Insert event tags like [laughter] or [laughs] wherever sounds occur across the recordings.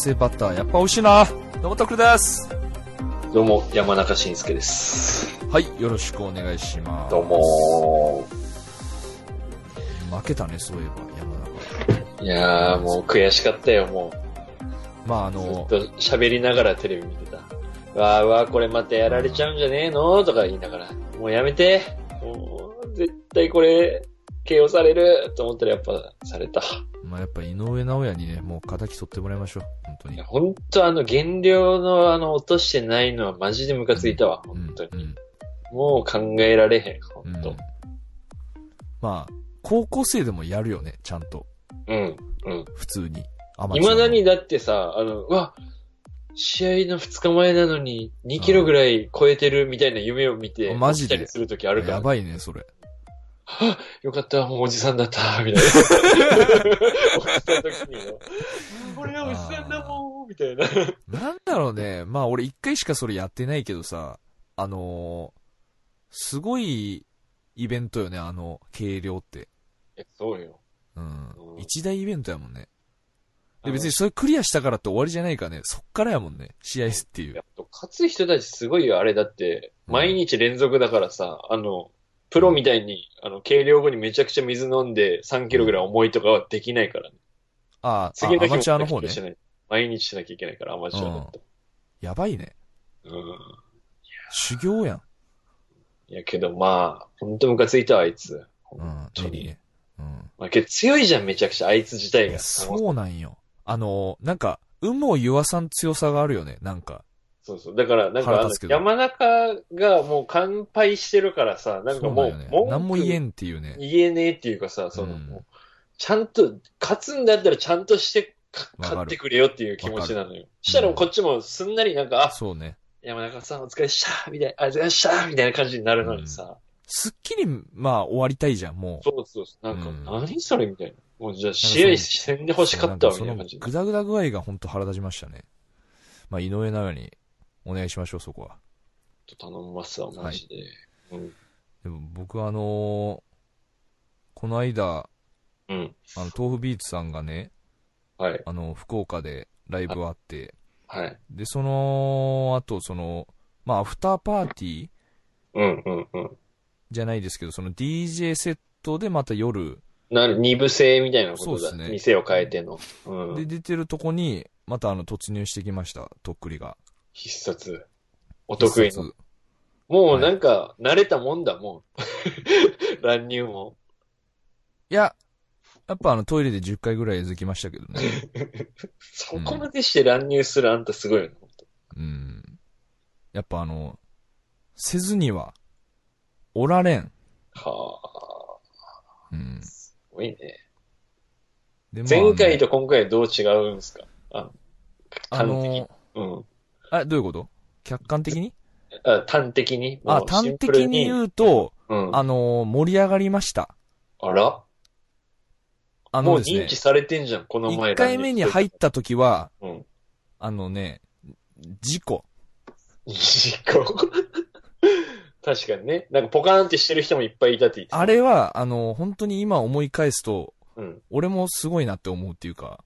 幸せバター、やっぱ美味しいな。どうも、とくるです。どうも、山中慎介です。はい、よろしくお願いします。どう。も。負けたね、そういえば、山中。いやー、もう悔しかったよ、もまあ、あう。ずのっ、と喋りながらテレビ見てた。わーわー、これまたやられちゃうんじゃねえのとか言いながら。もうやめて。もう、絶対これ、KO されると思ったらやっぱされた。まあ、やっぱ井上直也にね、もう仇取ってもらいましょう。本当にいや、。ほんとあの、減量のあの、落としてないのはマジでムカついたわ、うん本当に。うんもう考えられへん、ほうん。まあ、高校生でもやるよね、ちゃんと。うん、うん。普通に。未だにだってさ、あの、うわ、試合の2日前なのに2キロぐらい超えてるみたいな夢を見て、あマジでたりするときあるから、やばいね、それ。[laughs] よかった、もうおじさんだった、[laughs] みたいな。起きた時によ俺はおじさんだもん、みたいな。[laughs] なんだろうね。まあ、俺一回しかそれやってないけどさ、あのーすごいイベントよね、あの、軽量って。えそうよ。うんう。ん一大イベントやもんね。で、別にそれクリアしたからって終わりじゃないからね、そっからやもんね、試合っていうや。っぱ勝つ人たちすごいよ、あれだって、うん毎日連続だからさ、あの、プロみたいに、あの、計量後にめちゃくちゃ水飲んで3キロぐらい重いとかはできないからね。ああ、あ次の日もアマチュアの方ねし。ない毎日しなきゃいけないから、アマチュアだと。やばいね。うん。修行やん。いや、けどまあ、ほんとムカついたわ、あいつ。に。エリね。うん。まあ、けど強いじゃん、めちゃくちゃ、あいつ自体が。そうなんよ。あのーなんか、有無を言わさん強さがあるよね、なんか。そうそう。だから、なんか山中がもう完敗してるからさ、なんかもう、そうね。何も言えん。んっていうね。言えねえっていうかさ、その、うんちゃんと、勝つんだったらちゃんとして勝ってくれよっていう気持ちなのよ。したらこっちもすんなりなんか、あ、そうね。山中さんお疲れっしたみたいな、ありがとうございましたみたいな感じになるのにさ、すっきり、まあ、終わりたいじゃん、もう。そうそうそう。なんか、うん何それみたいな。もうじゃあ試合せんで欲しかったわ、みたいな感じその。グダグダ具合が本当腹立ちましたね。まあ、井上直也にお願いしましょう、そこは。頼みますわ、マジで。うん。でも僕はあのーこの間、うん。あの、豆腐ビーツさんがね、はい。あの、福岡でライブあって、はい。で、その後、その、まあ、アフターパーティーうん、うん、うん。じゃないですけど、その DJ セットでまた夜、なる、二部制みたいなことだ。ね店を変えての。うん。で出てるとこに、またあの、突入してきました、とっくりが。必殺。お得意の。もうなんか、慣れたもんだ、もう。[laughs] 乱入も。いや、やっぱあの、トイレで10回ぐらい続きましたけどね。[laughs] そこまでして乱入するあんたすごいよね。うん。やっぱあの、せずには、おられん。はあ、うん。すごいね。で、まあ前回と今回どう違うんですか？ああ端的にの。、うん。あ、どういうこと？客観的に？あ端的に？あ、端的に言うと、うん。ああのー、盛り上がりました。ら？もうあのですね認知、されてんじゃん、この前。1回目に入った時は、うん。あのね、事故。事故？[laughs] 確かにね。なんかポカーンってしてる人もいっぱいいたって言ってた。あれは、あの、本当に今思い返すと、うん。俺もすごいなって思うっていうか、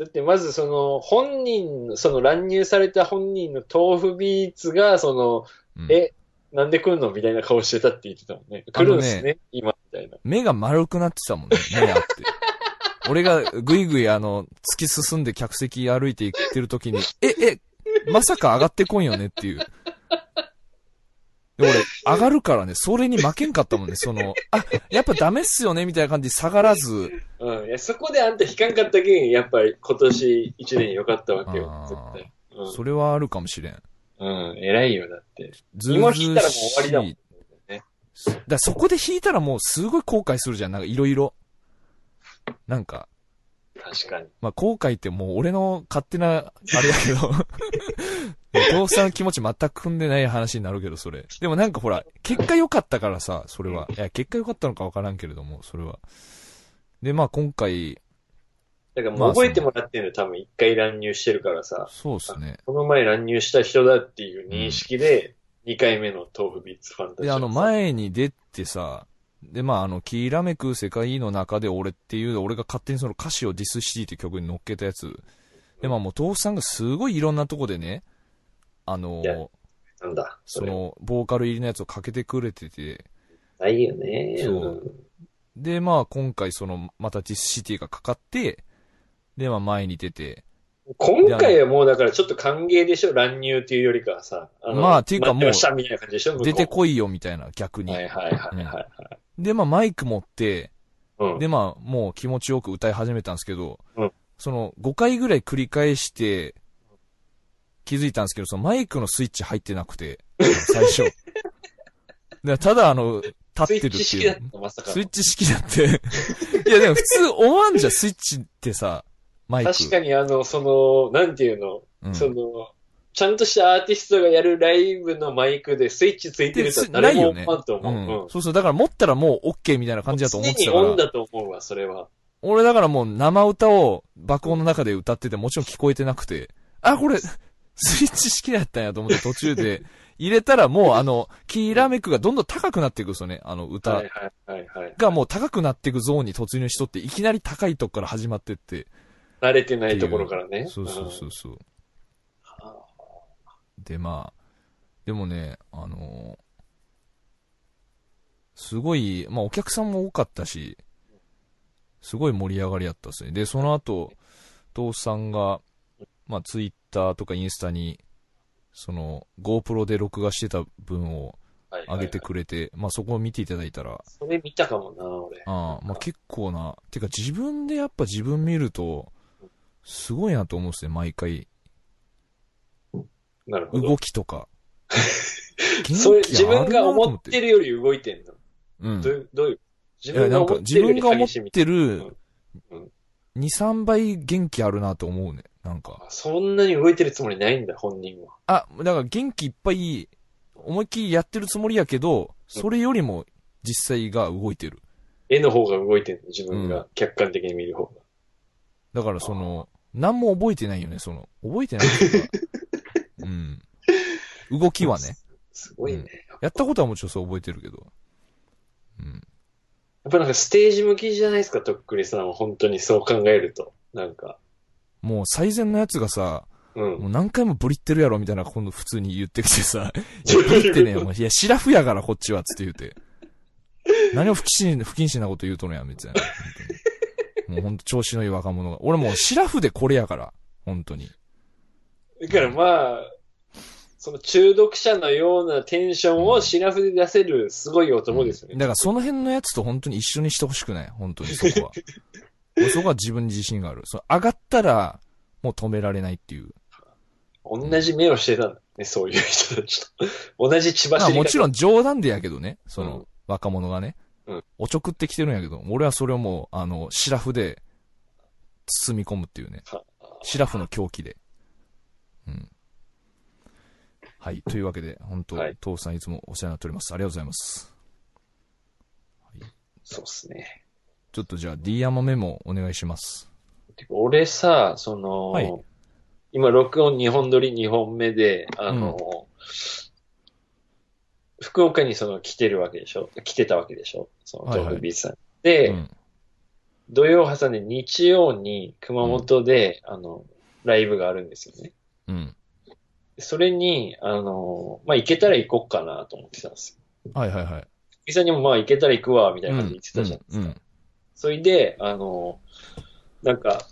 だってまずその本人、その乱入された本人の豆腐ビーツが、その、うんえ、なんで来んのみたいな顔してたって言ってたもんね。来るんすね、今、みたいな。目が丸くなってたもんね、目あって。[laughs] 俺がぐいぐいあの、突き進んで客席歩いて行ってる時に、え、え、まさか上がってこんよねっていう。で俺、上がるからね、それに負けんかったもんね、その、あ、やっぱダメっすよね、みたいな感じで下がらず、うん。いや、そこであんた引かんかったけん、やっぱり今年一年良かったわけよ絶対。うん。それはあるかもしれん。うん、偉いよ、だって。ず今引いたらもう終わりだもんしだそこで引いたらもうすごい後悔するじゃん、なんかいろいろ。なんか、確かに。まあ、後悔ってもう俺の勝手な、あれだけど、お父さんの気持ち全く組んでない話になるけど、それ。でもなんかほら、結果良かったからさ、それは。いや、結果良かったのか分からんけれども、それは。で、まあ今回、だからまあもう覚えてもらってんの、多分一回乱入してるからさ、そうですね。この前乱入した人だっていう認識で、二回目の豆腐ビーツファンタジー。で、あの、前に出てさ、で、まあ、あの、きらめく世界の中で俺っていう、俺が勝手にその歌詞をディスシティって曲に乗っけたやつで、まあもう豆腐さんがすごいいろんなとこでね、あのなんだ。その、ボーカル入りのやつをかけてくれてて、ないよね。そうんで、まあ今回その、またディスシティがかかって、で、まあ前に出て、今回はもうだからちょっと歓迎でしょ？乱入っていうよりかはさ。あのまあっていうかもう出てい。こいよみたいな、逆に。はいはいはいはい。で、まあマイク持って、うん。で、まあもう気持ちよく歌い始めたんですけど、うんその5回ぐらい繰り返して、気づいたんですけど、そのマイクのスイッチ入ってなくて、[laughs] 最初。でただあの、立ってるっていう。スイッチ式だって。[laughs] いやでも普通思わんじゃん、スイッチってさ、マイク。確かにあの、その、なんていうの、うんその、ちゃんとしたアーティストがやるライブのマイクでスイッチついてるとで誰もないよね思わんと思う。うんうんそうそう、だから持ったらもう OK みたいな感じだと思ってたから。常にオンだと思うわ、それは。俺だからもう生歌を爆音の中で歌っててもちろん聞こえてなくて、あ、これ、スイッチ式だったんやと思って途中で [laughs] 入れたらもうあの、キーラメクがどんどん高くなっていくんですよね、あの歌はいはいはいはい。がもう高くなっていくゾーンに突入しとって、いきなり高いとこから始まってって。慣れてないところからね。そうそうそうそう。うんで、まあ、でもね、あのーすごい、まあお客さんも多かったし、すごい盛り上がりやったっすね。で、その後、父さんが、まあツイッターとかインスタに、その、GoPro で録画してた分をはいはいはい上げてくれて、まあそこを見ていただいたら、それ見たかもな、俺。ああ、まあ結構な、てか自分でやっぱ自分見ると、すごいなと思うんですね、毎回。なるほど。動きとか。[laughs] それ、自分が思ってるより動いてんの。うん。どういう、どういう、自いや、なんか自分が思ってるうんうん2、3倍元気あるなと思うね。なんか。そんなに動いてるつもりないんだ、本人は。あ、だから元気いっぱい、思いっきりやってるつもりやけど、それよりも実際が動いてる。絵の方が動いてるの、自分うが客観的に見る方が。だからその、何も覚えてないよね、その、覚えてないってい [laughs] うん。動きはね。すごいね。やったことはもちろんそう覚えてるけど。うん。やっぱなんかステージ向きじゃないですか、とっくりさんは。本当にそう考えると。なんか。もう最善のやつがさ、うん。もう何回もブリってるやろみたいな今度普通に言ってきてさ、いや、ブリってねえよ、お前いや、シラフやからこっちは、つって言うて。何を不謹慎、不謹慎なこと言うとんのや、みたいな。本当にもうほんと調子のいい若者が。俺もうシラフでこれやから、本当に。だからまあ、その中毒者のようなテンションをシラフで出せるすごい男ですよね。だからその辺のやつと本当に一緒にしてほしくない、本当にそこは。[laughs] 俺そこは自分に自信がある。その上がったら、もう止められないっていう。同じ目をしてたんだね、そういう人たちと。同じ血まあ走りもちろん冗談でやけどね、そうんの若者がね。うんおちょくってきてるんやけど、俺はそれをもう、あの、シラフで包み込むっていうね。はシラフの狂気で。うん。はい。というわけで、本当、はい父さんいつもお世話になっております。ありがとうございます。そうっすね。ちょっとじゃあ、D 山メモお願いします。俺さ、その、はい今録音2本撮り2本目で、あの、福岡にその来てるわけでしょ？来てたわけでしょ？その、はいはい豆腐ビーツさん。で、うん。土曜挟んで日曜に熊本で、あの、ライブがあるんですよね。うん。それに、あの、まあ、行けたら行こっかなと思ってたんですよ。はいはいはい。伊さんにもまあ行けたら行くわ、みたいな感じで言ってたじゃないですか。うん。うんそれで、あの、なんか、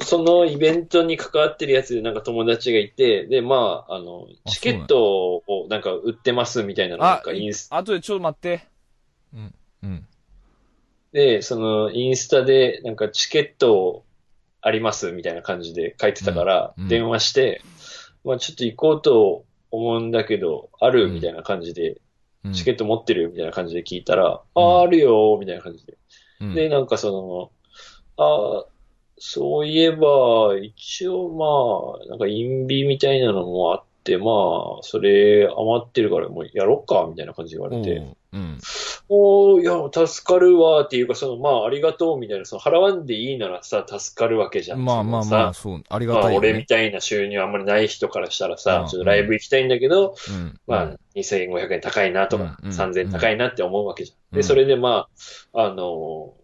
そのイベントに関わってるやつでなんか友達がいて、で、まあ、あの、あチケットをなんか売ってますみたいなのなんかインスあとでちょっと待って。うん。うん。で、そのインスタでなんかチケットありますみたいな感じで書いてたからうんうん、電話して、まあちょっと行こうと思うんだけど、あるうんみたいな感じで、うん。チケット持ってるみたいな感じで聞いたら、うん。ああ、あるよみたいな感じで。うん。で、なんかその、ああ、そういえば、一応まあ、なんか陰美みたいなのもあって、まあ、それ余ってるからもうやろっか、みたいな感じで言われて、おううん。おー、いや、助かるわ、っていうか、その、まあ、ありがとう、みたいな、その、払わんでいいならさ、助かるわけじゃん。まあまあまあ、さそう、ありがまあ、たいよね。俺みたいな収入あんまりない人からしたらうん、さちょっとライブ行きたいんだけど、うん。まあ、2500円高いなとか、うんうん3000円高いなって思うわけじゃん。うんで、それでまあ、あの、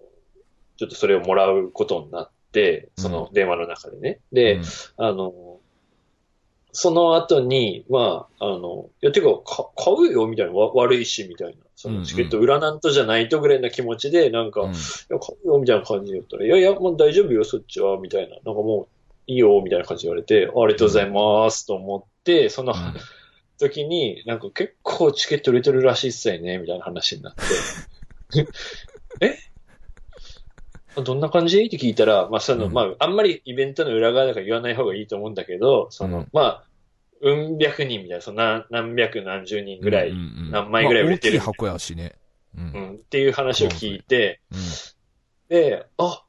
ちょっとそれをもらうことになっって、その電話の中でね。で、うんあの、その後に、まあ、あの、いや、てか、か買うよ、みたいな、わ悪いし、みたいな。そうんうんのチケット売らなんとじゃないとぐらいな気持ちで、なんか、うんいや、買うよ、みたいな感じで言ったら、いやいや、もう大丈夫よ、そっちは、みたいな。なんかもう、いいよ、みたいな感じで言われて、あありがとうございます、と思って、そのうん時に、なんか結構チケット売れてるらしいっすよね、みたいな話になって。[laughs] え？どんな感じ？って聞いたら、まあ、その、うんまあ、あんまりイベントの裏側だから言わない方がいいと思うんだけど、その、うんまあ、うん百人みたいな、その何何百何十人ぐらい、うんうんうん何枚ぐらい売れてるまあ大きい箱やしね。う。うんん、っていう話を聞いて、うん。で、あ、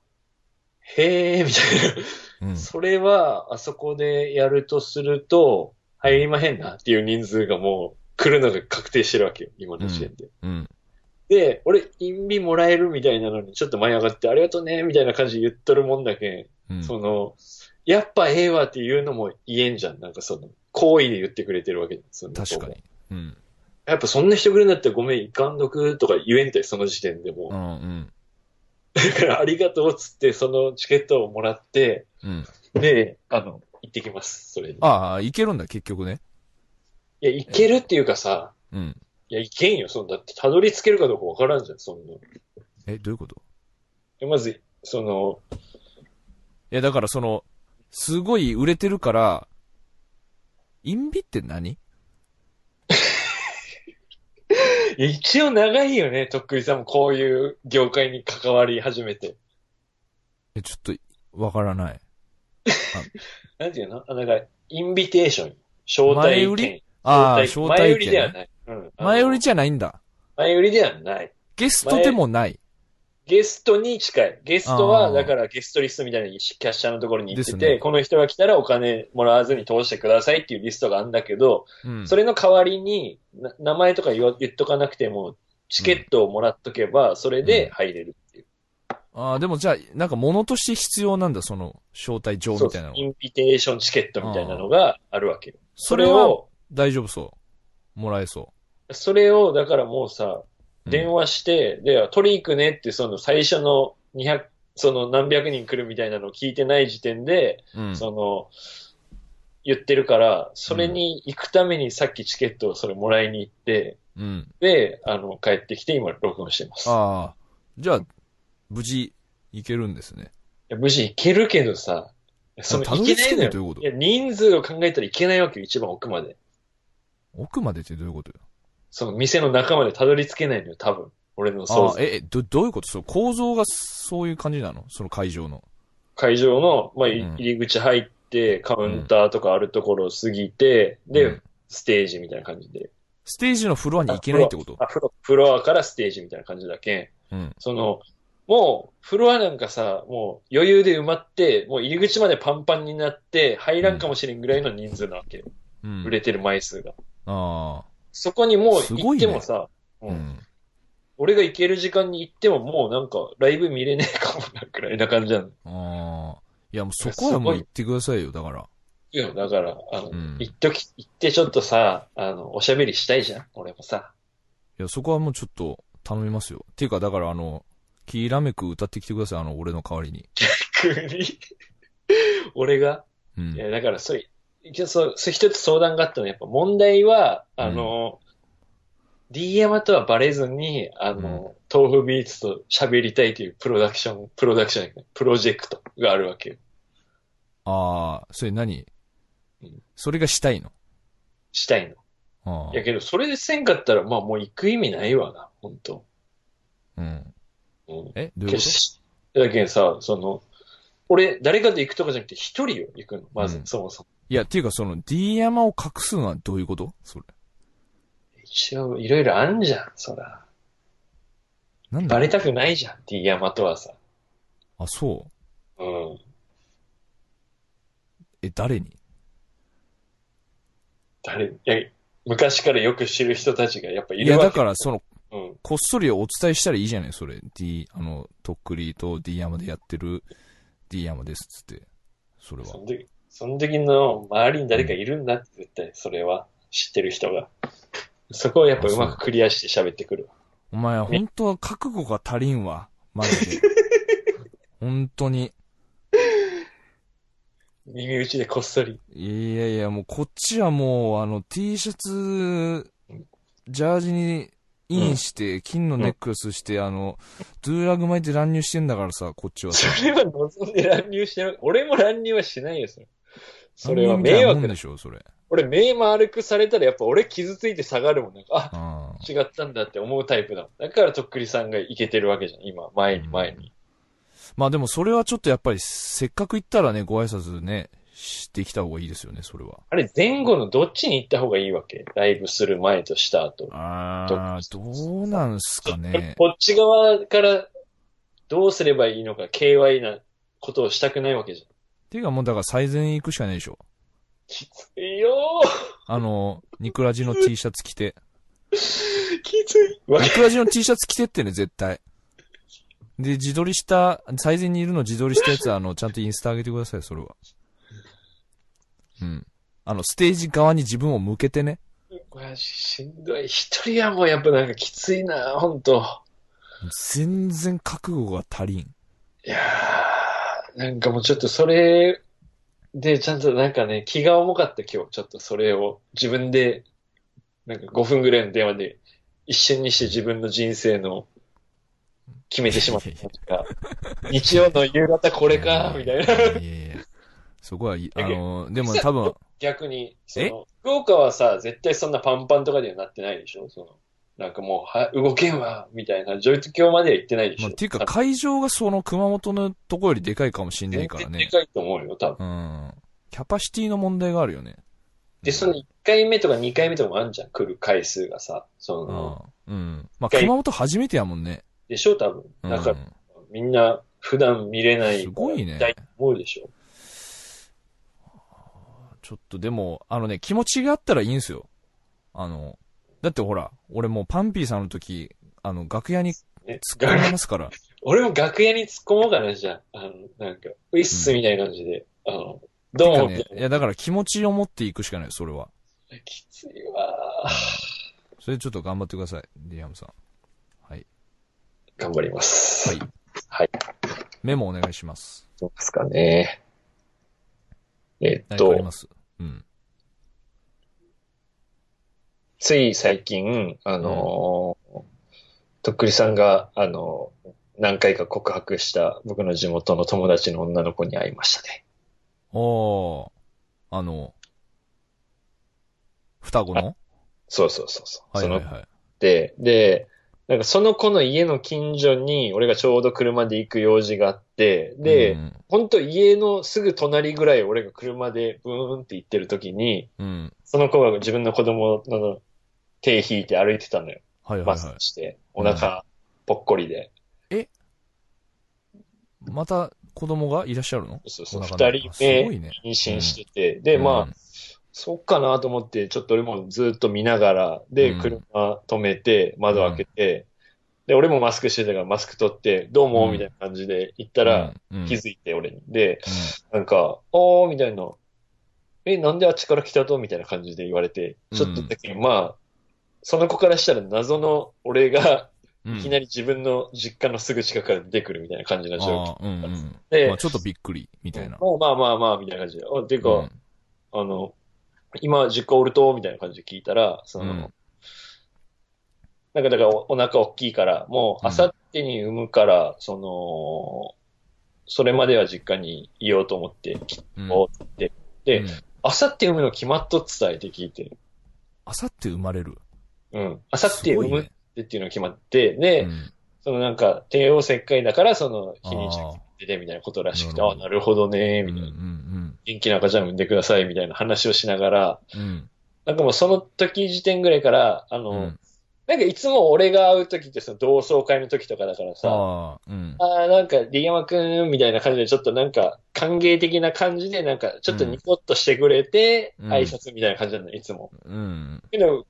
へえ、みたいな。うん。それは、あそこでやるとすると、入りまへんなっていう人数がもう来るのが確定してるわけよ、今の時点で。うん。で、俺、陰美もらえるみたいなのにちょっと舞い上がって、ありがとうね、みたいな感じで言っとるもんだけん、うん。その、やっぱええわっていうのも言えんじゃん。なんかその、好意で言ってくれてるわけじゃんその確か。に。うん。やっぱそんな人来るんだったらごめん、いかんどくとか言えんて、その時点でもう。うんうん。だから、ありがとうっつって、そのチケットをもらって、うん。で、あの、行ってきます、それに。ああ、いけるんだ、結局ね。いや、行けるっていうかさ、うん。いや、行けんよ、そんだって、たどり着けるかどうかわからんじゃん、そんな。え、どういうこと？えまず、その、いや、だからその、すごい売れてるから、インビって何？[laughs] いや一応長いよね、とっくりさんもこういう業界に関わり始めて。え、ちょっと、わからない。[laughs] なんていうの？あなんか、インビテーション。招待前売り？券。ああ、招待招待前売りでは券、ね。ない。うん。前売りじゃないんだ。前売りではない。ゲストでもない。ゲストに近い。ゲストは、だからゲストリストみたいなキャッシャーのところに行ってて、ねこの人が来たらお金もらわずに通してくださいっていうリストがあるんだけど、うん。それの代わりに、な名前とか言っとかなくても、チケットをもらっとけば、それで入れるっていう。ああ、でもじゃあ、なんか物として必要なんだ、その、招待状みたいなのインビテーションチケットみたいなのがあるわけよ。それを、大丈夫そう。もらえそそれを、だからもうさ、う。電話して、で、取り行くねって、その最初の200、その何百人来るみたいなのを聞いてない時点で、うん。その、言ってるから、それに行くためにさっきチケットをそれもらいに行って、うん。で、あの、帰ってきて今録音してます。いああ、じゃあ、無事、いけるんですね。や無事行けるけどさ、その行けないのよいや、人数を考えたらいけないわけよ、一番奥まで。奥までってどういうことよ？その店の中までたどり着けないのよ、多分。俺のあ想像。あえ、え、ど、どういうこと？その構造がそういう感じなの？その会場の。会場の、まあ、入り口入って、カウンターとかあるところを過ぎて、で、うんステージみたいな感じで。ステージのフロアに行けないってこと？あ、フロフロアからステージみたいな感じだけん。うん。その、もう、フロアなんかさ、もう余裕で埋まって、もう入り口までパンパンになって、入らんかもしれんぐらいの人数なわけよ。うん。売れてる枚数が。ああ。そこにもう行ってもさ、ううんん。俺が行ける時間に行ってももうなんかライブ見れねえかもなくらいな感じなの。ああ。いや、もうそこはもう行ってくださいよ、だから。いや、だから、あの、うん行っとき、行ってちょっとさ、あの、おしゃべりしたいじゃん俺もさ。いや、そこはもうちょっと頼みますよ。っていうか、だからあの、キーラメク歌ってきてください、あの、俺の代わりに。急に。[laughs] 俺が？うんい。や、だから、それ、一応そう、一つ相談があったの。やっぱ問題は、あの、D 山とはバレずに、あの、豆腐ビーツと喋りたいというプロダクション、プロダクションじゃないプロジェクトがあるわけよ。ああ、それ何？うんそれがしたいの？したいの。いやけど、それでせんかったら、まあもう行く意味ないわな、本当うん。うん。え？どういうこ決しだけどさ、その、俺、誰かと行くとかじゃなくて、一人よ、行くの。まず、うんそもそも。といや、っていうかその D 山を隠すのはどういうこと？それ。一応、いろいろあんじゃん、そら。なんだ？バレたくないじゃん、D 山とはさ。あ、そう？うん。え、誰に？誰、いや、昔からよく知る人たちがやっぱいいや、るわけ。だから、その、うん。こっそりお伝えしたらいいじゃない？それ。D、あの、とっくりと D 山でやってる D 山ですっつって。それはそ。の時、その時の周りに誰かいるんだって絶対、それは知ってる人が。そこをやっぱうまくクリアして喋ってくるわ。お前、本当は覚悟が足りんわ。マジで。[laughs] 本当に。耳打ちでこっそり。いやいや、もうこっちはもう、あの、T シャツ、ジャージにインして、金のネックレスして、あの、ドゥーラグ巻いて乱入してんだからさ、こっちはさ。それは望んで乱入してる。俺も乱入はしないよ、それ。それは迷惑で。しょ、それ。俺、目丸くされたらやっぱ俺傷ついて下がるもん。なんか、あ、ああ違ったんだって思うタイプだもん。だからとっくりさんがいけてるわけじゃん。今、前に前に。まあでもそれはちょっとやっぱり、せっかく行ったらね、ご挨拶ね、してきた方がいいですよね、それは。あれ、前後のどっちに行った方がいいわけ？ライブする前とした後。ああ、どうなんすかね。こっち側からどうすればいいのか、KY なことをしたくないわけじゃん。ていうかもうだから最善行くしかないでしょ。きついよあの、ニクラジの T シャツ着て。ーきつい。わニクラジの T シャツ着てってね、絶対。で、自撮りした、最善にいるの自撮りしたやつは、あの、[laughs] ちゃんとインスタ上げてください、それは。うん。あの、ステージ側に自分を向けてね。マジしんどい。一人はもうやっぱなんかきついな、ほんと。全然覚悟が足りん。いやー、なんかもうちょっとそれでちゃんとなんかね、気が重かった今日。ちょっとそれを。自分で、なんか5分ぐらいの電話で一瞬にして自分の人生の決めてしまった。日曜の夕方これか、みたいな。いやいやそこはいい、あの、でも多分、逆に、そえ？の、福岡はさ、絶対そんなパンパンとかにはなってないでしょ？その、なんかもう、は、動けんわ、みたいな、ジョイト教までは行ってないでしょ、まあ、っていうか会場がその熊本のとこよりでかいかもしんない全からね。然でかいと思うよ、多分。うん。キャパシティの問題があるよね。で、その1回目とか2回目とかもあるじゃん、来る回数がさ。その、うん。うん。まあ、熊本初めてやもんね。でしょ、多分。うん。だから、みんな普段見れない。すごいね思うでしょ。ちょっとでも、あのね、気持ちがあったらいいんすよ。あの、だってほら、俺もうパンピーさんの時、あの、楽屋にね、突っ込みますから。[laughs] 俺も楽屋に突っ込もうかな、じゃあ。あの、なんか、ウィッスみたいな感じで。あの、どうも、ね、いやだから気持ちを持っていくしかない、それは。きついわそれちょっと頑張ってください、リアムさん。はい。頑張ります。はい。はい。メモお願いします。そうですかね。えっとありま、す？うん。つい最近、あのーとっくりさんが、あのー何回か告白した僕の地元の友達の女の子に会いましたね。おー。あの、双子の？そうそうそうそう。はいはいはい。で、で、なんかその子の家の近所に、俺がちょうど車で行く用事があって、で、うんほんと家のすぐ隣ぐらい俺が車でブーンって行ってる時に、うん。その子が自分の子供の手引いて歩いてたのよ。マはいはい。はスクして、お腹ぽっこりで。い。また子供がいらっしゃるの？そうそう、お腹の二人すご目いね。妊娠してて、で、まあ、そっかなと思って、ちょっと俺もずっと見ながら、で、うん。車止めて、窓開けて、で、俺もマスクしてたからマスク取って、どうも、うん。みたいな感じで言っうん、たら、うん、気づいて俺に。で、なんか、おー、みたいな。え、なんであっちから来たと？みたいな感じで言われて、ちょっとだけ、まあ、その子からしたら謎の俺が、うん、いきなり自分の実家のすぐ近くから出てくるみたいな感じの状況。うんうん。でまあちょっとびっくり、みたいな。もうまあまあまあ、みたいな感じで。あ、ていうか、うんあの、今、実家おると、みたいな感じで聞いたら、その、うんなんかだからおお腹大きいから、もう、うんあさってに産むから、その、それまでは実家にいようと思って、うんおって、でうんあさって産むの決まっとっ伝えて聞いて、あさって生まれる？うん。あさって産むってっていうのが決まって、で、うんそのなんか、帝王切開だから、その、日にちあー出てみたいなことらしくて、なるほどあなるほどね、みたいな。ん元気な赤ちゃん産んでください、みたいな話をしながら、うん。うん。なんかもうその時時点ぐらいから、あの、うんなんかいつも俺が会う時ってその同窓会の時とかだからさ、ああ、うん。ああ、なんか、リヤマくんみたいな感じで、ちょっとなんか、歓迎的な感じで、なんか、ちょっとニコッとしてくれて、うん挨拶みたいな感じなんいつも。うん。けど、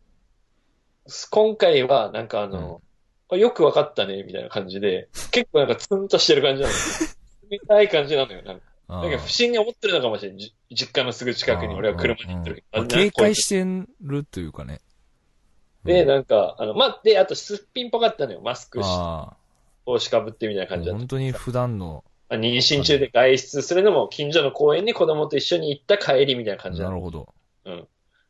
今回は、なんかあの、あよくわかったね、みたいな感じで、結構なんかツンとしてる感じなのよ。[laughs] 冷たい感じなのよ。なんか、あなんか不審に思ってるのかもしれん。じ実家のすぐ近くに俺は車に行ってる。うん警戒してるというかね。で、うんなんか、あの、まあ、で、あとすっぴんっぽかったのよ。マスクし、あ帽子かぶってみたいなあ、感じだった。本当に普段のあ妊娠中で外出するのも近所の公園に子供と一緒に行った帰りみたいな感じなの。なるほど。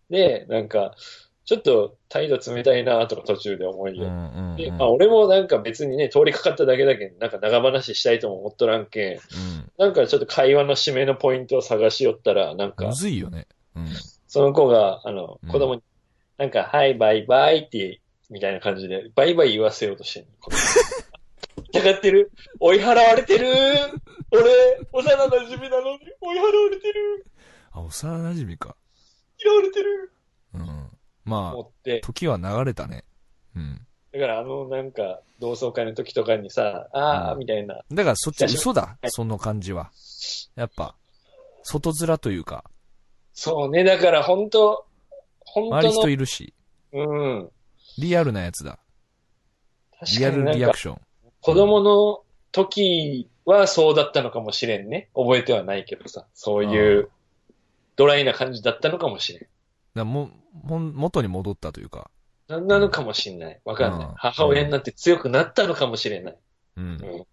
で、なんか、ちょっと態度冷たいなとか途中で思いよ。うんうんうん。で、まあ俺もなんか別にね、通りかかっただけだけど、なんか長話したいとも思っとらんけん、なんかちょっと会話の締めのポイントを探しよったら、なんうん。かむ、ずいよね。うん。その子が、あのうん、子供に、なんか、はい、バイバイって、みたいな感じで、バイバイ言わせようとしてんの。子 [laughs] 供疑ってる？追い払われてる？俺、幼馴染なのに追い払われてる？あ、幼馴染か。嫌われてる？うん。まあ、時は流れたね。うん。だからあの、なんか、同窓会の時とかにさ、あー、うんみたいな、だからそっちは嘘だは。いその感じは。やっぱ、外面というか、そうね、だから本当本周り人いるし、うん。リアルなやつだ。確リアルリアク、ション。子供の時はそうだったのかもしれんね。覚えてはないけどさ、そういう、ドライな感じだったのかもしれん。だも、もん、元に戻ったというか、なんなのかもしれない。わかんない。うん母親になって強くなったのかもしれない。うん。うん。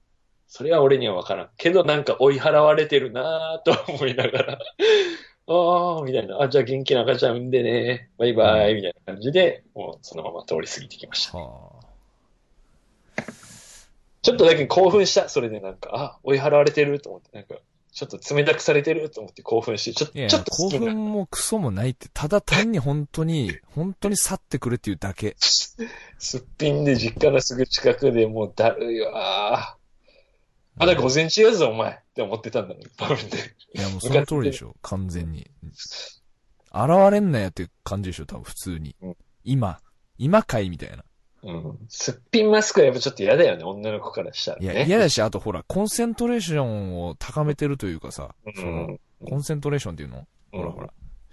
それは俺にはわからん。けどなんか追い払われてるなぁと思いながら、[laughs] ああ、みたいな。あ、じゃあ元気な赤ちゃん産んでね。バイバイ、みたいな感じで、もうそのまま通り過ぎてきました。はちょっとだけ興奮した。それでなんか、あ、追い払われてると思って、なんか、ちょっと冷たくされてると思って興奮して、ちょっと、ちょっと興。奮もクソもないって、ただ単に本当に、[laughs] 本当に去ってくれっていうだけ。すっぴんで実家のすぐ近くでもうだるいわー。まだ午前中やぞ、お前って思ってたんだね、多分ね。いやもうその通りでしょ、完全に。現れんなやって感じでしょ、多分普通にうん。今、今かいみたいな。うん。すっぴんマスクはやっぱちょっと嫌だよね、女の子からしたらいや、ね。嫌だし、あとほら、コンセントレーションを高めてるというかさ、うそのん。コンセントレーションっていうの？うんほらほら。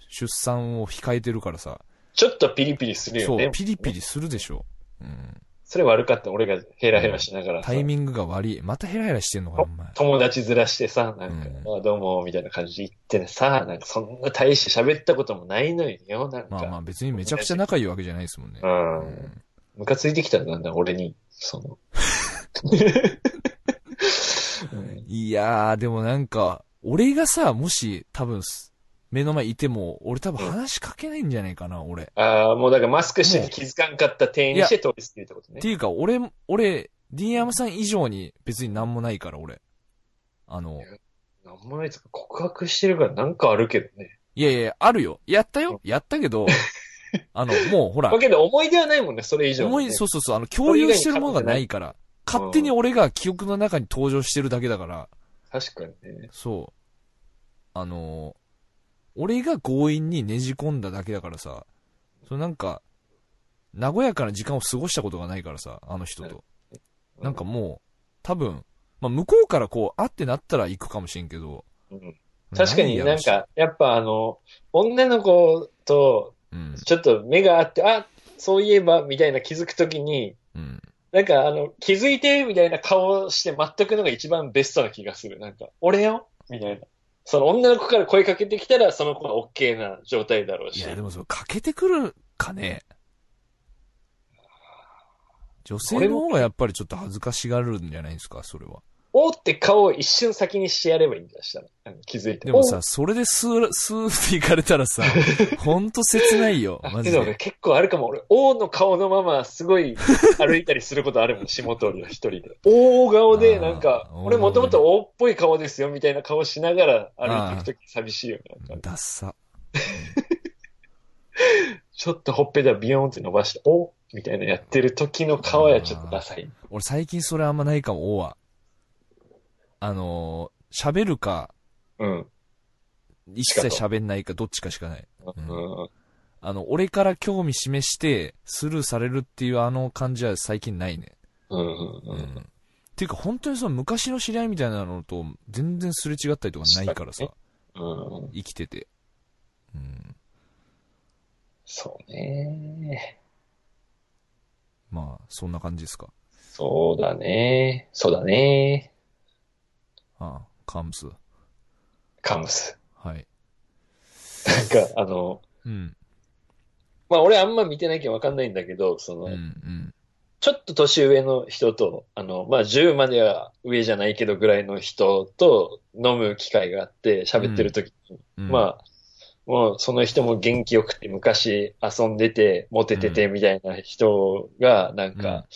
出産を控えてるからさ、ちょっとピリピリするよね。そう、ピリピリするでしょ。うん。それ悪かった。俺がヘラヘラしながらさタイミングが悪い。またヘラヘラしてんのかな、お前。友達ずらしてさ、なんか、うんあどうも、みたいな感じで言ってね、さ、なんかそんな大して喋ったこともないのによ、なんか。まあまあ別にめちゃくちゃ仲いいわけじゃないですもんね。うんうんムカついてきたんだんだ、俺に。その。う [laughs] んいやー、でもなんか、俺がさ、もし多分す、目の前いても、俺多分話しかけないんじゃないかな、俺。ああ、もうだからマスクしてて気づかんかった店員にして通り過ぎるってことねって。いうか、俺、俺、ディーンヤマさん以上に別になんもないから、俺。あの、なんもないですか告白してるからなんかあるけどね。いやいや、あるよ。やったよ。やったけど、あの、もうほらだ、けど思い出はないもんね、それ以上、ね。思い、そうそうそう、あの、共有してるものがないから、勝手に俺が記憶の中に登場してるだけだから、確かにね。そう。あのー俺が強引にねじ込んだだけだからさ、そのなんか、和やかな時間を過ごしたことがないからさ、あの人と。なんかもう、多分、まあ、向こうからこう、あってなったら行くかもしれんけど。うん確かになんか、やっぱあの、女の子とうん。ちょっと目があって、あ、そういえば、みたいな気づくときに、うん。なんかあの、気づいて、みたいな顔をして待っとくのが一番ベストな気がする。なんか、俺よ？みたいな。その女の子から声かけてきたら、その子は OK な状態だろうし。いや、でもそれ、かけてくるかね。女性の方がやっぱりちょっと恥ずかしがるんじゃないですか、それは。おーって顔を一瞬先にしてやればいいんだしたら。気づいて。でもさ、それでスー、スーって行かれたらさ、[laughs] ほんと切ないよ、マジけど俺で。結構あるかも。俺、おーの顔のまますごい歩いたりすることあるもん、下通りを一人で。[laughs] おー顔で、なんか俺もともとおーっぽい顔ですよ、みたいな顔しながら歩いていくとき寂しいよね。ダッサ。[laughs] ちょっとほっぺたビヨーンって伸ばして、おーみたいなやってる時の顔やちょっとダサい。俺最近それあんまないかも、おは。あのー、喋るか、うん。一切喋んないか、どっちかしかない。うん。うんあの、俺から興味示して、スルーされるっていうあの感じは最近ないね。うんうんううん。ん。っていうか本当にその昔の知り合いみたいなのと全然すれ違ったりとかないからさ、うん。生きてて。うん。そうね。まあ、そんな感じですか。そうだね。そうだね。ああ、カムス。カムス。はい。なんか、あの、うん。まあ俺あんま見てないけんわかんないんだけど、その、うん、うん。ちょっと年上の人と、あの、まあ、10までは上じゃないけどぐらいの人と飲む機会があって喋ってる時に、うんまあ、もうその人も元気よくて昔遊んでて、モテててみたいな人が、なんか、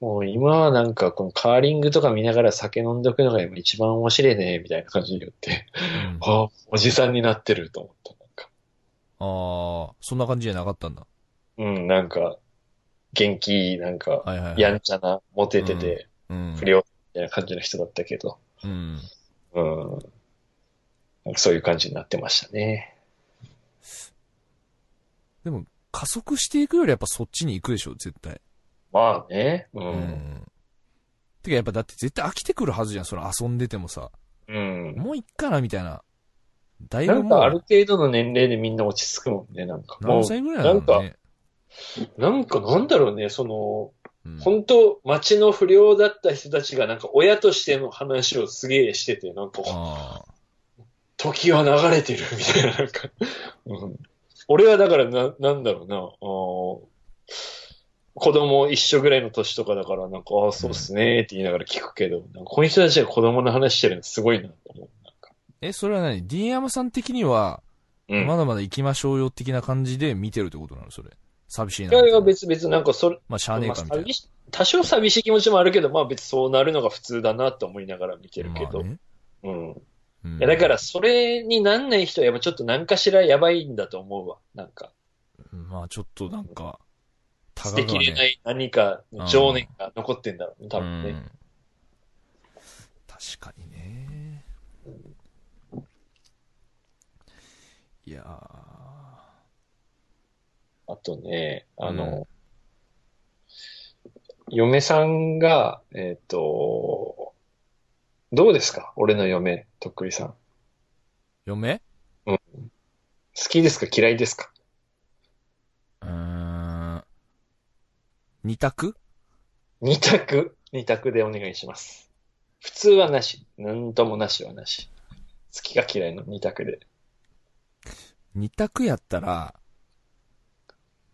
もう今はなんかこのカーリングとか見ながら酒飲んでおくのが今一番面白いね、みたいな感じに言って、うん [laughs] ああ、おじさんになってると思った。なんか、ああ、そんな感じじゃなかったんだ。うん、なんか、元気、なんか。やんちゃな、モテてて、うん。不良みたいな感じの人だったけど、うん。うん。なんかそういう感じになってましたね。でも、加速していくよりやっぱそっちに行くでしょ、絶対。まあね。う。うんん。てかやっぱだって絶対飽きてくるはずじゃん、その遊んでてもさ。うん。もういっかな、みたいな。だいなぶもう、んかある程度の年齢でみんな落ち着くもんね、なんか。何歳ぐらいなのね。なんかなんだろうね、その、うん本当町の不良だった人たちがなんか親としての話をすげえしてて、なんか、あ時は流れてるみたいな、なんか、うん、俺はだからな、なんだろうな、あー子供一緒ぐらいの年とかだから、なんか、ああ、そうっすねって言いながら聞くけど、なんかこの人たちが子供の話してるのすごいなと思う。なんかえ、それは何 ?D 山さん的には、うん。まだまだ行きましょうよ的な感じで見てるってことなの？それ。寂しいないやいや、別々なんかそれ、まあ、しゃあねえかみたいなまあ多少寂しい気持ちもあるけど、まあ別にそうなるのが普通だなと思いながら見てるけど。まあねうん。うん。いや、だからそれになんない人はやっぱちょっと何かしらやばいんだと思うわ。なんか、まあ、ちょっとなんか、捨てきれない何かの情念が残ってんだろうね、多分ね。うん。確かにね。いやー。あとね、あの、嫁さんが、えっ、と、どうですか？俺の嫁、とっくりさん。嫁？好きですか嫌いですか？うーん。二択？二択、二択でお願いします。普通はなし。なんともなしはなし。好きか嫌いの二択で。二択やったら、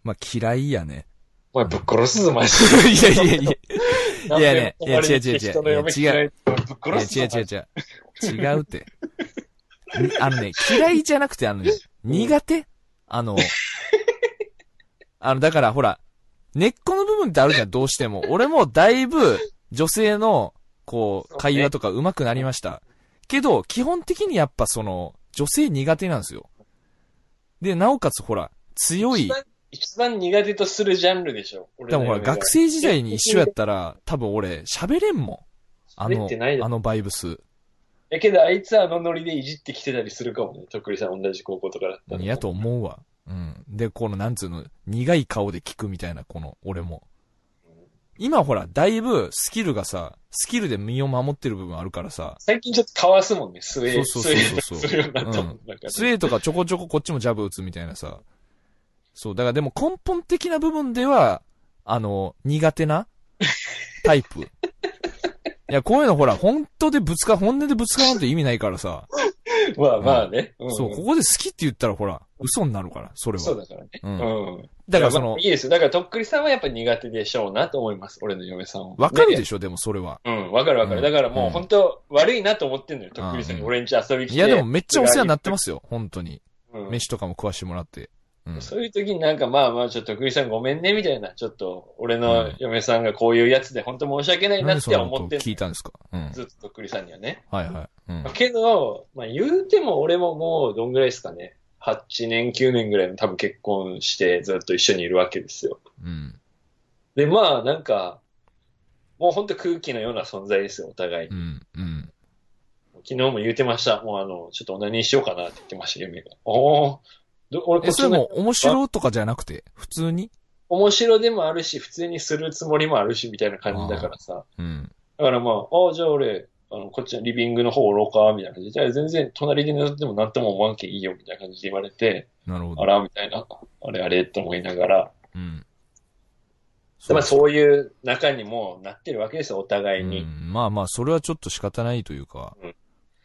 まあ、嫌いやね。お前ぶっ殺すぞ、マジ [laughs] いやいやいや。で。いやねいや違う違う違う人の嫁嫌いや。違う違う違う。違うって。にあのね、嫌いじゃなくて、あのね、苦手？あの、あの、だからほら、根っこの部分ってあるじゃん、どうしても。俺もだいぶ、女性の、こう、会話とか上手くなりました。けど、基本的にやっぱその、女性苦手なんですよ。で、なおかつほら、強い一、番苦手とするジャンルでしょ。俺でもほら、学生時代に一緒やったら、多分俺、喋れんもん。あのあのバイブス。やけど、あいつはあのノリでいじってきてたりするかもね。とっくりさん同じ高校とかだったら。やと思うわ。うん。で、この、なんつうの、苦い顔で聞くみたいな、この、俺も。今ほら、だいぶ、スキルがさ、スキルで身を守ってる部分あるからさ、最近ちょっとかわすもんね、スウェー、そうそうそうそうスウェーとかちょこちょここっちもジャブ打つみたいなさ。そう、だからでも根本的な部分では、あの、苦手なタイプ。[laughs] いや、こういうのほら、本当でぶつか、本音でぶつからんと意味ないからさ。まあまあね。んそう、ここで好きって言ったらほら、嘘になるから、それは。そうだからね。うんうん。だからそのまあい、いですよ。だから、とっくりさんはやっぱ苦手でしょうなと思います。俺の嫁さんは。わかるでししょ、でもそれは。ょ。うん、わかるわかる。うんだからもううん本当悪いなと思ってんのよ、とっくりさんに。うん俺んち遊び来て。いやでもめっちゃお世話になってますよ、本当に。うん飯とかも食わしてもらって。うん。そういう時になんかまあまあちょっとクリさんごめんねみたいな、ちょっと俺の嫁さんがこういうやつで本当申し訳ないなって思って聞いたんですか？うん。ずっとクリさんにはね。はいはい。うん。けど、まあ言うても俺ももうどんぐらいですかね。8年、9年ぐらいの多分結婚してずっと一緒にいるわけですよ。うん。で、まあなんか、もう本当空気のような存在ですよ、お互い。うん。うん。昨日も言うてました。もうあの、ちょっと何にしようかなって言ってました、嫁が。おおど俺こえ、っちれも面白とかじゃなくて、普通に？面白でもあるし、普通にするつもりもあるし、みたいな感じだからさ。うん。だからまあ、ああ、じゃあ俺、あの、こっちのリビングの方おろうか、みたいな感じで、じゃあ全然隣で寝ても何とも思わんけんいいよ、みたいな感じで言われて、なるほど。あら、みたいな、あれあれと思いながら、うん。でまあそういう中にもなってるわけですよ、お互いに。うんまあまあ、それはちょっと仕方ないというかうん、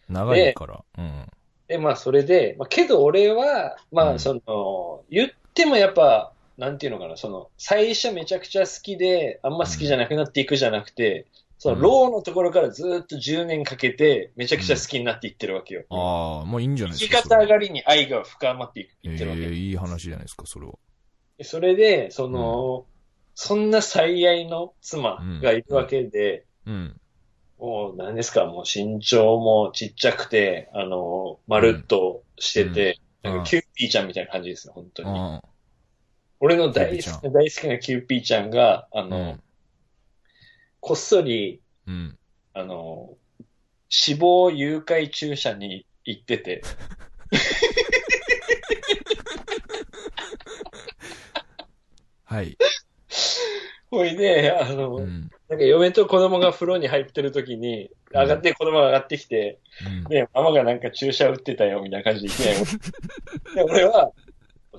長いから。うん。で、まあそれで、まあけど俺は、まうんあその、言ってもやっぱ、なんていうのかな、その、最初めちゃくちゃ好きで、あんま好きじゃなくなっていくじゃなくて、その、ローのところからずーっと10年かけて、めちゃくちゃ好きになっていってるわけよ。ああ、もういいんじゃない生きですか。方上がりに愛が深まっていくいってるわけええいい話じゃないですか、それは。それで、その、そんな最愛の妻がいるわけで、うん。もう何ですか、もう身長もちっちゃくて、あの、まるっとしてて、うんなんかキューピーちゃんみたいな感じですよ、本当に。あ俺の大キューピーちゃ好きな、大好きなキューピーちゃんが、ああ。うの、ん。こっそり、うん。あの、死亡誘拐注射に行ってて、[laughs] はい。[laughs] ほいで、あの、うん。なんか嫁と子供が風呂に入ってる時に、上がって、子供が上がってきて、うん。で、ママがなんか注射打ってたよ、みたいな感じでいきなり。[laughs] で、俺は、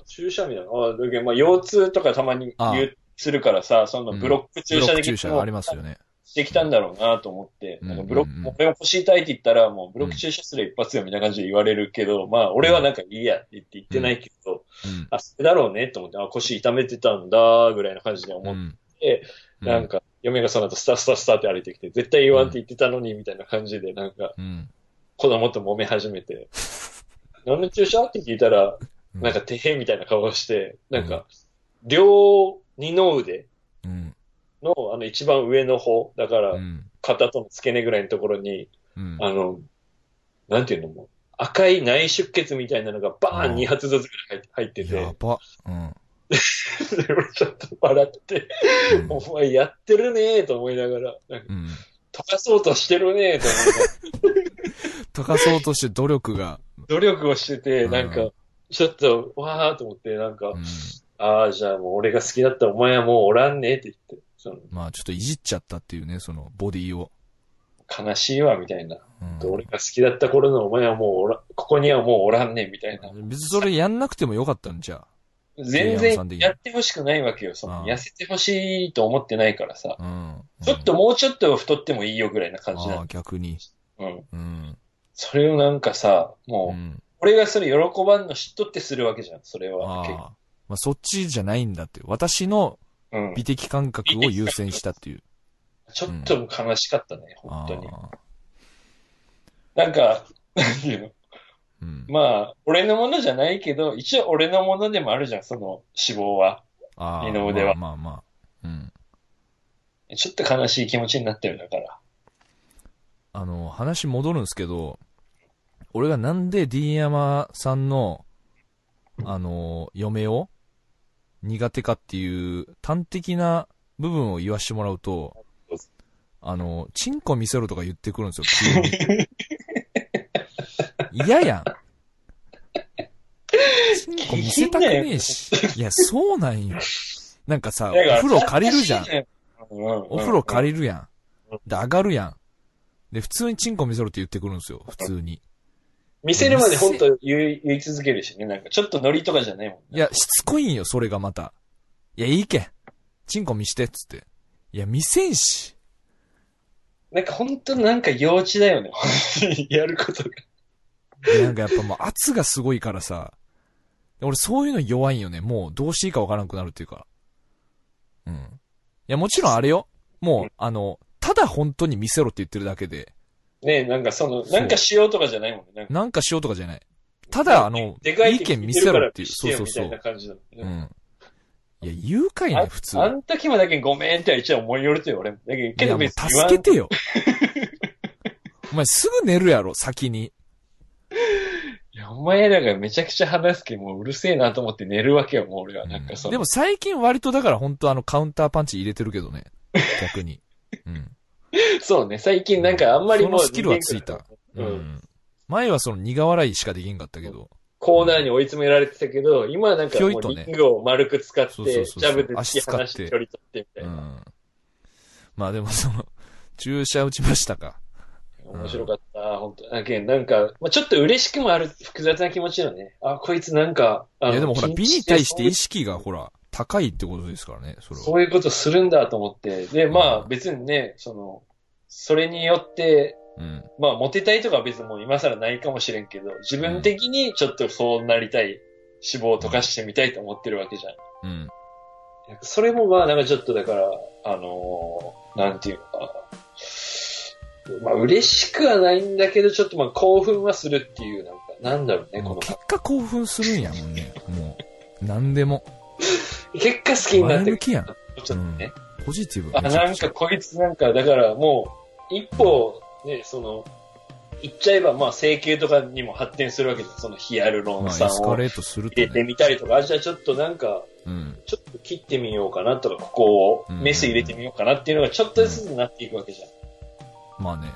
注射みたいな。あだまあ、腰痛とかたまに言うするからさ、そのブロック注射的なのをック注射ありますよね。してきたんだろうなと思って、うんなんかブロック、うんうん俺も腰痛いって言ったら、もうブロック注射する一発よみたいな感じで言われるけど、まあ、俺はなんかいいやって言って言ってないけど、うん。あ、それだろうねと思って、あ、腰痛めてたんだ、ぐらいな感じで思っうん。て、うなん、か、嫁がその後スタスタスタって歩いてきて、絶対言わんって言ってたのに、みたいな感じで、なんか、うん。子供と揉め始めて、[laughs] 何の注射？って聞いたら、うんなんか、てへんみたいな顔をして、なんか、両二の腕うん。の、あの、一番上の方、だからう、ん。肩との付け根ぐらいのところに、うん。あの、なんていうのもう、赤い内出血みたいなのがバーンうん2発ずつぐらい入ってて、やば。うん。[laughs] ちょっと笑って、うんお前やってるねーと思いながら、なんかうん。溶かそうとしてるねーと思いながら、溶かそうとして努力が。努力をしてて、うんなんか、ちょっと、わーと思って、なんか、うん。ああ、じゃあもう俺が好きだったらお前はもうおらんねって言って、そのまあちょっといじっちゃったっていうね、そのボディを。悲しいわ、みたいな。うん俺が好きだった頃のお前はもうおら、ここにはもうおらんねみたいな。別にそれやんなくてもよかったんじゃ全然やってほしくないわけよ。そのうん痩せてほしいと思ってないからさ。あ。うん。ちょっともうちょっと太ってもいいよぐらいな感じなの。逆に。うん。うん。それをなんかさ、うもう、ん。俺がそれ喜ばんの知っとってするわけじゃん、それは。結構ああ。まあそっちじゃないんだって。私のうん美。的感覚を優先したっていう。[laughs] ちょっと悲しかったね、本あ当に。あ。なんか、なんていうの？うん。まあ、俺のものじゃないけど、一応俺のものでもあるじゃん、その脂肪は。ああ。二の腕はまあまあまあ。うん。ちょっと悲しい気持ちになってるんだから。あの、話戻るんですけど、俺がなんで D 山さんの、あの、嫁を苦手かっていう端的な部分を言わしてもらうと、あの、チンコ見せろとか言ってくるんですよ、急に。[laughs] 嫌やん。チンコ見せたくねえし。いや、そうなんよ。なんかさ、お風呂借りるじゃん。おお風呂借りりるやん。で、上がるやん。で、普通にチンコ見せろって言ってくるんですよ、普通に。見せるまで本当言い言い続けるしね。なんかちょっとノリとかじゃないもんね。いや、しつこいんよ、それがまた。いや、いいけん。チンコ見して、つって。いや、見せんし。なんか本当なんか幼稚だよね。[laughs] やることが。でなんかやっぱもう圧がすごいからさ。俺そういうの弱いんよね。もうどうしていいかわからなくなるっていうか。うん。いや、もちろんあれよ。もう、あの、ただ本当に見せろって言ってるだけで、ねなんかその、なんかしようとかじゃないもんね。なんかしようとかじゃない。ただ、あの、でかいっていいけん見せろっていう。そうそうそういな。感じだもんねうん。いや、言うかいね、普通。あん時もだけごめんって一応思いよるとよ、俺も。だけど、けど助けてよ。[laughs] お前すぐ寝るやろ、先に。お前らがめちゃくちゃ話すけど、もううるせえなと思って寝るわけよ、もう俺は。なんかそのでも最近割とだから本当あのカウンターパンチ入れてるけどね。[laughs] 逆に。うん。そうね、最近なんかあんまりもう、そのスキルはついた。う。うんん。前はその苦笑いしかできんかったけど。コーナーに追い詰められてたけど、今はなんかもうリングを丸く使って、ジャブで突き放して距離取ってみたういな。ん。まあでもその、[laughs] 注射打ちましたか。面白かった、本当だけどなんか、まあ、ちょっと嬉しくもある複雑な気持ちよね。あ、こいつなんか、あのいやでもほら、美に対して意識がほら、高いってことですからね、それは。そういうことするんだと思って。で、まあうん別にね、その、それによって、うん。まあモテたいとかは別にもう今更ないかもしれんけど、自分的にちょっとそうなりたい、脂肪を溶かしてみたいと思ってるわけじゃん。うん。それもまあなんかちょっとだから、あのーなんていうのかな。まあ嬉しくはないんだけど、ちょっとまあ興奮はするっていう、なんか、なんだろうね、この。結果興奮するんやもんね。もう、なんでも。結果好きになってく前向きやん。る。ちょっとね。ポジティブあ、なんかこいつなんか、だからもう、一歩、ね、その、言っちゃえば、まあ、整形とかにも発展するわけじゃん。そのヒアルロまあ、ン酸をエスカレートすると入れてね。みたりとか、あ、じゃあちょっとなんか、うん。ちょっと切ってみようかなとか、ここをうんメス入れてみようかなっていうのがちょっとずつになっていくわけじゃん。まあね。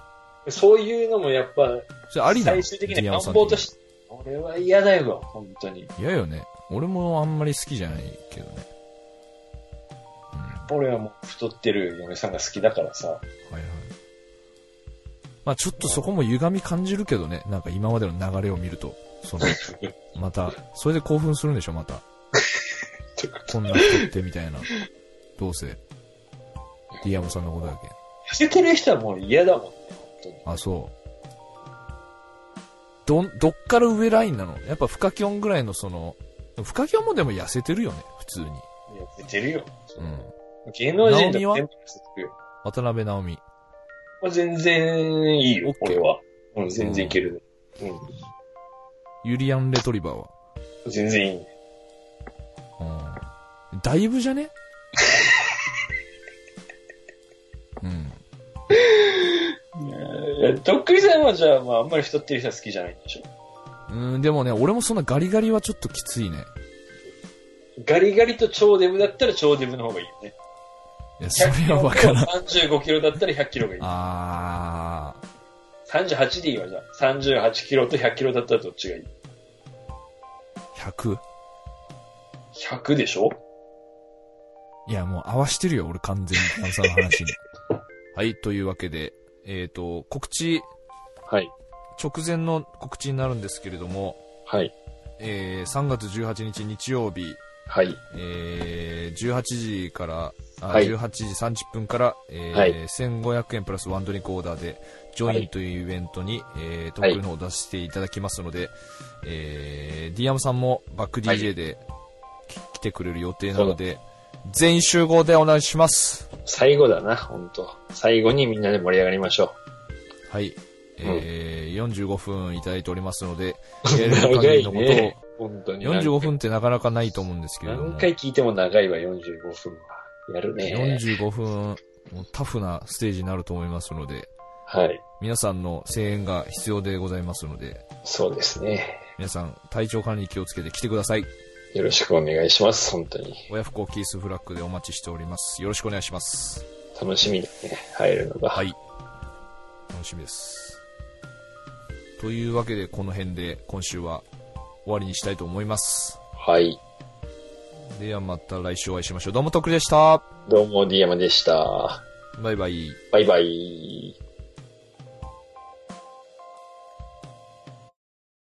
そういうのもやっぱ、それありなの？最終的に願望として、俺は嫌だよ、本当に。嫌よね。俺もあんまり好きじゃないけどね。うん。俺はもう太ってる嫁さんが好きだからさ。はいはい。まあちょっとそこも歪み感じるけどね。なんか今までの流れを見ると。その、[laughs] また、それで興奮するんでしょ、また。[laughs] こんな太ってみたいな。どうせ。ディアムさんのことだけ。痩せてる人はもう嫌だもんね、本当に。あ、そう。ど、どっから上ラインなのやっぱフカキョンぐらいのその、フカキョンもでも痩せてるよね、普通に。痩せてるよ。うん。芸能人だは。渡辺直美。まあ、全然いいよ、OK 俺は。うん、全然いけるね。ユリアン・レトリバーは。全然いいね。うん。だいぶじゃねとっくりさんはじゃあ、まあ、あんまり太ってる人は好きじゃないんでしょ？うん、でもね、俺もそんなガリガリはちょっときついね。ガリガリと超デブだったら超デブの方がいいよね。いや、それはわからん。35キロだったら100キロがいい。あ38でいいわ、じゃあ。38キロと100キロだったらどっちがいい？ー、100? 100でしょ？いや、もう合わしてるよ、俺完全に、炭酸の話に。はい、というわけで、えっ、と、告知、はい。直前の告知になるんですけれども、はい。えー、3月18日日曜日、はい。えー、18時から、あはい18時30分から、えーはい1500円プラスワンドリンクオーダーで、ジョインというイベントに、えー、特訓の方を出していただきますので、えー、ディアムさんもバック DJ で、き来てくれる予定なので、全員集合でお願いします。最後だな、本当最後にみんなで盛り上がりましょはい。えー45分いただいておりますので、う。やれる限りのことを、ね。本当に。45分ってなかなかないと思うんですけれども何、回聞いても長いわ、45分は。やるね。45分、もうタフなステージになると思いますので、はい。皆さんの声援が必要でございますので、そうですね。皆さん体調管理に気をつけて来てください。よろしくお願いします、本当に。親不孝キースフラッグでお待ちしております。よろしくお願いします。楽しみだね、入るのが。はい。楽しみです。というわけで、この辺で今週は終わりにしたいと思います。はい。ではまた来週お会いしましょう。どうもとっくりでした。どうも、ディアマでした。バイバイ。バイバイ。